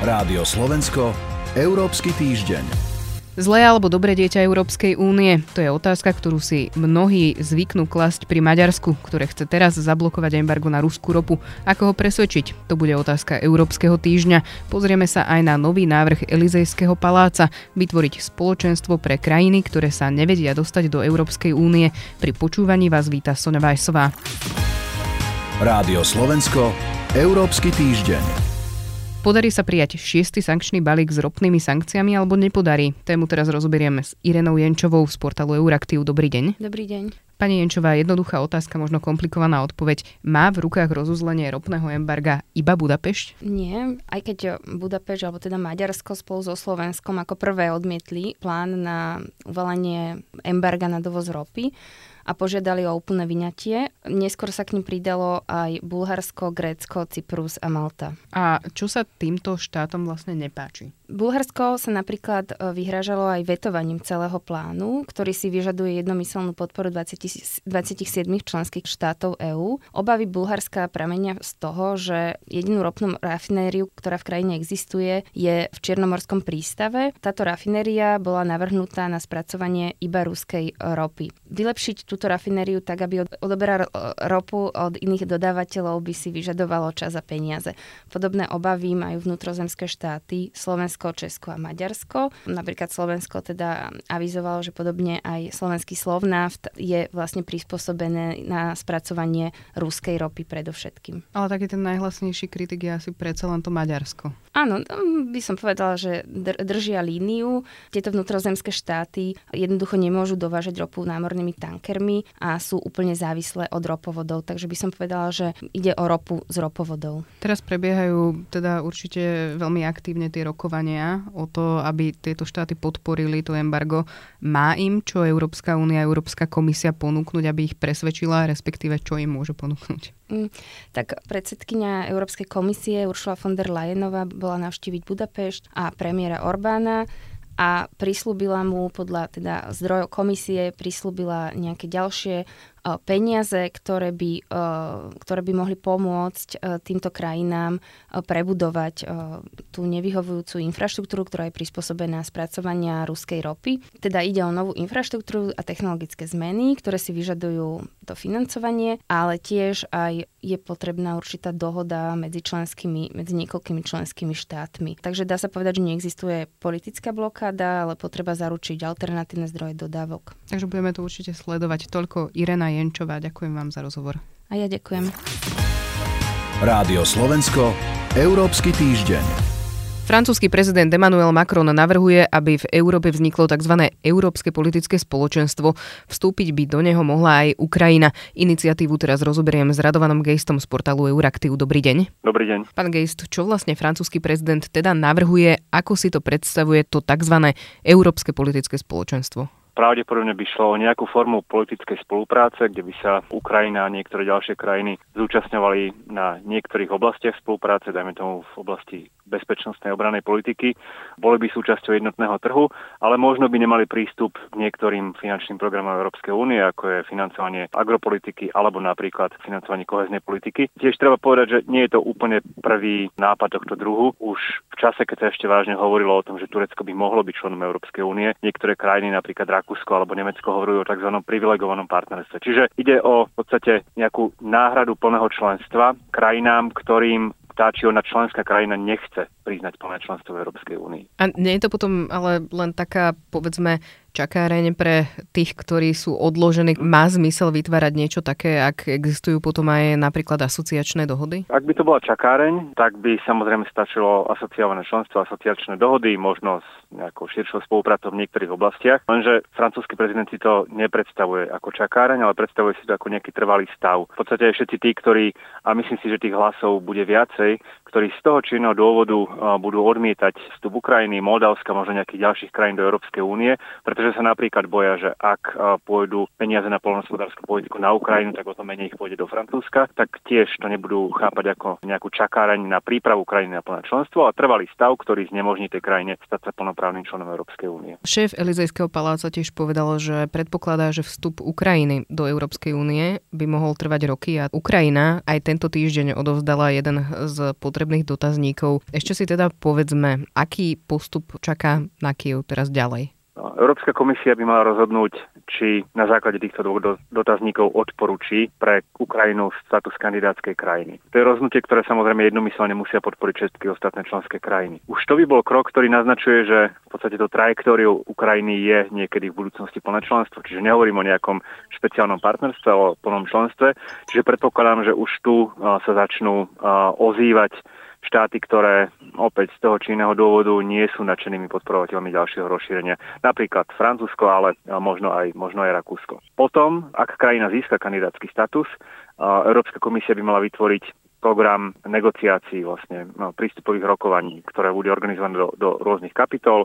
Rádio Slovensko, Európsky týždeň. Zlé alebo dobré dieťa Európskej únie? To je otázka, ktorú si mnohí zvyknú klasť pri Maďarsku, ktoré chce teraz zablokovať embargo na ruskú ropu. Ako ho presvedčiť? To bude otázka Európskeho týždňa. Pozrieme sa aj na nový návrh Elizejského paláca vytvoriť spoločenstvo pre krajiny, ktoré sa nevedia dostať do Európskej únie. Pri počúvaní vás víta Sonja Vajsová. Rádio Slovensko, Európsky týždeň. Podarí sa prijať šiestý sankčný balík s ropnými sankciami alebo nepodarí? Tému teraz rozoberieme s Irenou Jenčovou z portálu Euraktiv. Dobrý deň. Dobrý deň. Pani Jenčová, jednoduchá otázka, možno komplikovaná odpoveď. Má v rukách rozuzlenie ropného embarga iba Budapešť? Nie, aj keď Budapešť, alebo teda Maďarsko spolu so Slovenskom ako prvé odmietli plán na uvalenie embarga na dovoz ropy, a požiadali o úplné vyňatie. Neskôr sa k ním pridalo aj Bulharsko, Grécko, Cyprus a Malta. A čo sa týmto štátom vlastne nepáči? Bulharsko sa napríklad e, vyhražalo aj vetovaním celého plánu, ktorý si vyžaduje jednomyselnú podporu 20, 27 členských štátov EÚ. Obavy Bulharska pramenia z toho, že jedinú ropnú rafinériu, ktorá v krajine existuje, je v Čiernomorskom prístave. Táto rafinéria bola navrhnutá na spracovanie iba ruskej ropy. Vylepšiť túto rafinériu tak, aby odoberal ropu od iných dodávateľov by si vyžadovalo čas a peniaze. Podobné obavy majú vnútrozemské štáty Slovensko Slovensko, Česko a Maďarsko. Napríklad Slovensko teda avizovalo, že podobne aj slovenský Slovnaft je vlastne prispôsobené na spracovanie ruskej ropy predovšetkým. Ale taký ten najhlasnejší kritik je asi predsa len to Maďarsko. Áno, by som povedala, že držia líniu. Tieto vnútrozemské štáty jednoducho nemôžu dovážať ropu námornými tankermi a sú úplne závislé od ropovodov. Takže by som povedala, že ide o ropu z ropovodov. Teraz prebiehajú teda určite veľmi aktívne tie rokovania o to, aby tieto štáty podporili to embargo. Má im čo Európska únia, Európska komisia ponúknuť, aby ich presvedčila, respektíve čo im môže ponúknuť? Mm, tak predsedkynia Európskej komisie Uršula von der Leyenová bola navštíviť Budapešť a premiéra Orbána a prislúbila mu podľa teda zdrojov komisie, prislúbila nejaké ďalšie peniaze, ktoré by, ktoré by mohli pomôcť týmto krajinám prebudovať tú nevyhovujúcu infraštruktúru, ktorá je prispôsobená spracovania ruskej ropy. Teda ide o novú infraštruktúru a technologické zmeny, ktoré si vyžadujú to financovanie, ale tiež aj je potrebná určitá dohoda medzi členskými, medzi niekoľkými členskými štátmi. Takže dá sa povedať, že neexistuje politická blokáda, ale potreba zaručiť alternatívne zdroje dodávok. Takže budeme to určite sledovať. Toľko Irena Jenčová. Ďakujem vám za rozhovor. A ja ďakujem. Rádio Slovensko, Európsky týždeň. Francúzsky prezident Emmanuel Macron navrhuje, aby v Európe vzniklo tzv. Európske politické spoločenstvo. Vstúpiť by do neho mohla aj Ukrajina. Iniciatívu teraz rozoberiem s Radovanom Gejstom z portálu Euraktiv. Dobrý deň. Dobrý deň. Pán Gejst, čo vlastne francúzsky prezident teda navrhuje, ako si to predstavuje to tzv. Európske politické spoločenstvo? Pravdepodobne by šlo o nejakú formu politickej spolupráce, kde by sa Ukrajina a niektoré ďalšie krajiny zúčastňovali na niektorých oblastiach spolupráce, dajme tomu v oblasti bezpečnostnej obranej politiky, boli by súčasťou jednotného trhu, ale možno by nemali prístup k niektorým finančným programom Európskej únie, ako je financovanie agropolitiky alebo napríklad financovanie koheznej politiky. Tiež treba povedať, že nie je to úplne prvý nápad tohto druhu. Už v čase, keď sa ešte vážne hovorilo o tom, že Turecko by mohlo byť členom Európskej únie, niektoré krajiny, napríklad Rakúsko alebo Nemecko, hovorujú o tzv. privilegovanom partnerstve. Čiže ide o v podstate nejakú náhradu plného členstva krajinám, ktorým tá či ona členská krajina nechce priznať plné členstvo v Európskej únii. A nie je to potom ale len taká, povedzme, čakáreň pre tých, ktorí sú odložení. Má zmysel vytvárať niečo také, ak existujú potom aj napríklad asociačné dohody? Ak by to bola čakáreň, tak by samozrejme stačilo asociované členstvo, asociačné dohody, možno s nejakou širšou spoluprácou v niektorých oblastiach. Lenže francúzsky prezident si to nepredstavuje ako čakáreň, ale predstavuje si to ako nejaký trvalý stav. V podstate aj všetci tí, ktorí, a myslím si, že tých hlasov bude viacej, ktorí z toho či iného dôvodu budú odmietať vstup Ukrajiny, Moldavska, možno nejakých ďalších krajín do Európskej únie, pretože sa napríklad boja, že ak pôjdu peniaze na polnospodárskú politiku na Ukrajinu, tak o to menej ich pôjde do Francúzska, tak tiež to nebudú chápať ako nejakú čakáraň na prípravu krajiny na plné členstvo a trvalý stav, ktorý znemožní tej krajine stať sa plnoprávnym členom Európskej únie. Šéf Elizejského paláca tiež povedal, že predpokladá, že vstup Ukrajiny do Európskej únie by mohol trvať roky a Ukrajina aj tento týždeň odovzdala jeden z potrebných dotazníkov. Ešte si teda povedzme, aký postup čaká na Kiev teraz ďalej? No, Európska komisia by mala rozhodnúť, či na základe týchto dvoch dotazníkov odporúči pre Ukrajinu status kandidátskej krajiny. To je rozhodnutie, ktoré samozrejme jednomyselne musia podporiť všetky ostatné členské krajiny. Už to by bol krok, ktorý naznačuje, že v podstate to trajektóriou Ukrajiny je niekedy v budúcnosti plné členstvo. Čiže nehovorím o nejakom špeciálnom partnerstve, o plnom členstve. Čiže predpokladám, že už tu sa začnú ozývať štáty, ktoré opäť z toho či iného dôvodu nie sú nadšenými podporovateľmi ďalšieho rozšírenia. Napríklad Francúzsko, ale možno aj, možno aj Rakúsko. Potom, ak krajina získa kandidátsky status, Európska komisia by mala vytvoriť program negociácií vlastne no, prístupových rokovaní, ktoré bude organizované do, do rôznych kapitol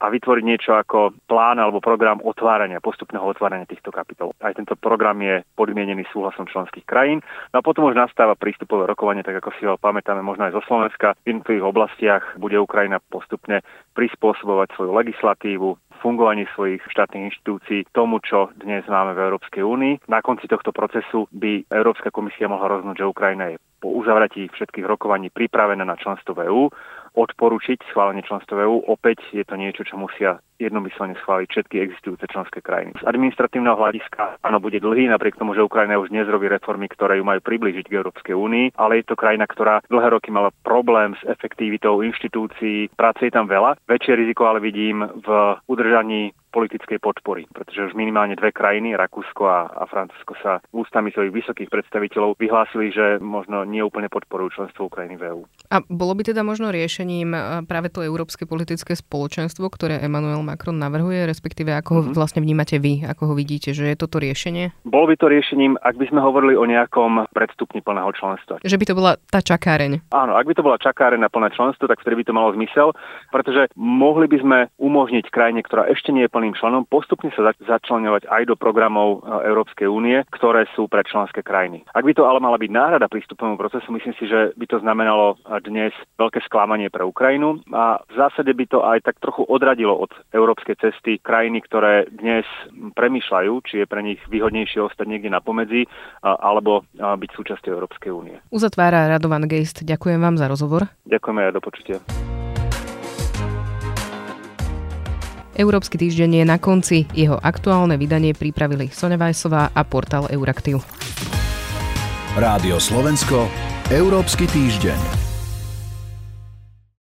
a vytvoriť niečo ako plán alebo program otvárania, postupného otvárania týchto kapitol. Aj tento program je podmienený súhlasom členských krajín. No a potom už nastáva prístupové rokovanie, tak ako si ho pamätáme možno aj zo Slovenska. V jednotlivých oblastiach bude Ukrajina postupne prispôsobovať svoju legislatívu, fungovanie svojich štátnych inštitúcií tomu, čo dnes máme v Európskej únii. Na konci tohto procesu by Európska komisia mohla rozhodnúť, že Ukrajina je po uzavretí všetkých rokovaní pripravená na členstvo v EÚ odporučiť schválenie členstva EÚ. Opäť je to niečo, čo musia jednomyselne schváliť všetky existujúce členské krajiny. Z administratívneho hľadiska áno, bude dlhý, napriek tomu, že Ukrajina už dnes robí reformy, ktoré ju majú priblížiť k Európskej únii, ale je to krajina, ktorá dlhé roky mala problém s efektivitou inštitúcií. Práce je tam veľa. Väčšie riziko ale vidím v udržaní politickej podpory, pretože už minimálne dve krajiny, Rakúsko a, a Francúzsko sa ústami svojich vysokých predstaviteľov vyhlásili, že možno nie úplne podporujú členstvo Ukrajiny v EÚ. A bolo by teda možno riešením e, práve to Európske politické spoločenstvo, ktoré Emmanuel Macron navrhuje, respektíve ako ho mm-hmm. vlastne vnímate vy, ako ho vidíte, že je toto riešenie? Bolo by to riešením, ak by sme hovorili o nejakom predstupni plného členstva. Že by to bola tá čakáreň. Áno, ak by to bola čakáreň na plné členstvo, tak vtedy by to malo zmysel, pretože mohli by sme umožniť krajine, ktorá ešte nie je plným členom, postupne sa začlenovať aj do programov e, Európskej únie, ktoré sú pre členské krajiny. Ak by to ale mala byť náhrada prístupovému procesu, myslím si, že by to znamenalo dnes veľké sklamanie pre Ukrajinu a v zásade by to aj tak trochu odradilo od európskej cesty krajiny, ktoré dnes premýšľajú, či je pre nich výhodnejšie ostať niekde na pomedzi alebo byť súčasťou Európskej únie. Uzatvára Radovan Geist. Ďakujem vám za rozhovor. Ďakujeme aj do počutia. Európsky týždeň je na konci. Jeho aktuálne vydanie pripravili Sonja Vajsová a portál Euraktiv. Rádio Slovensko, Európsky týždeň.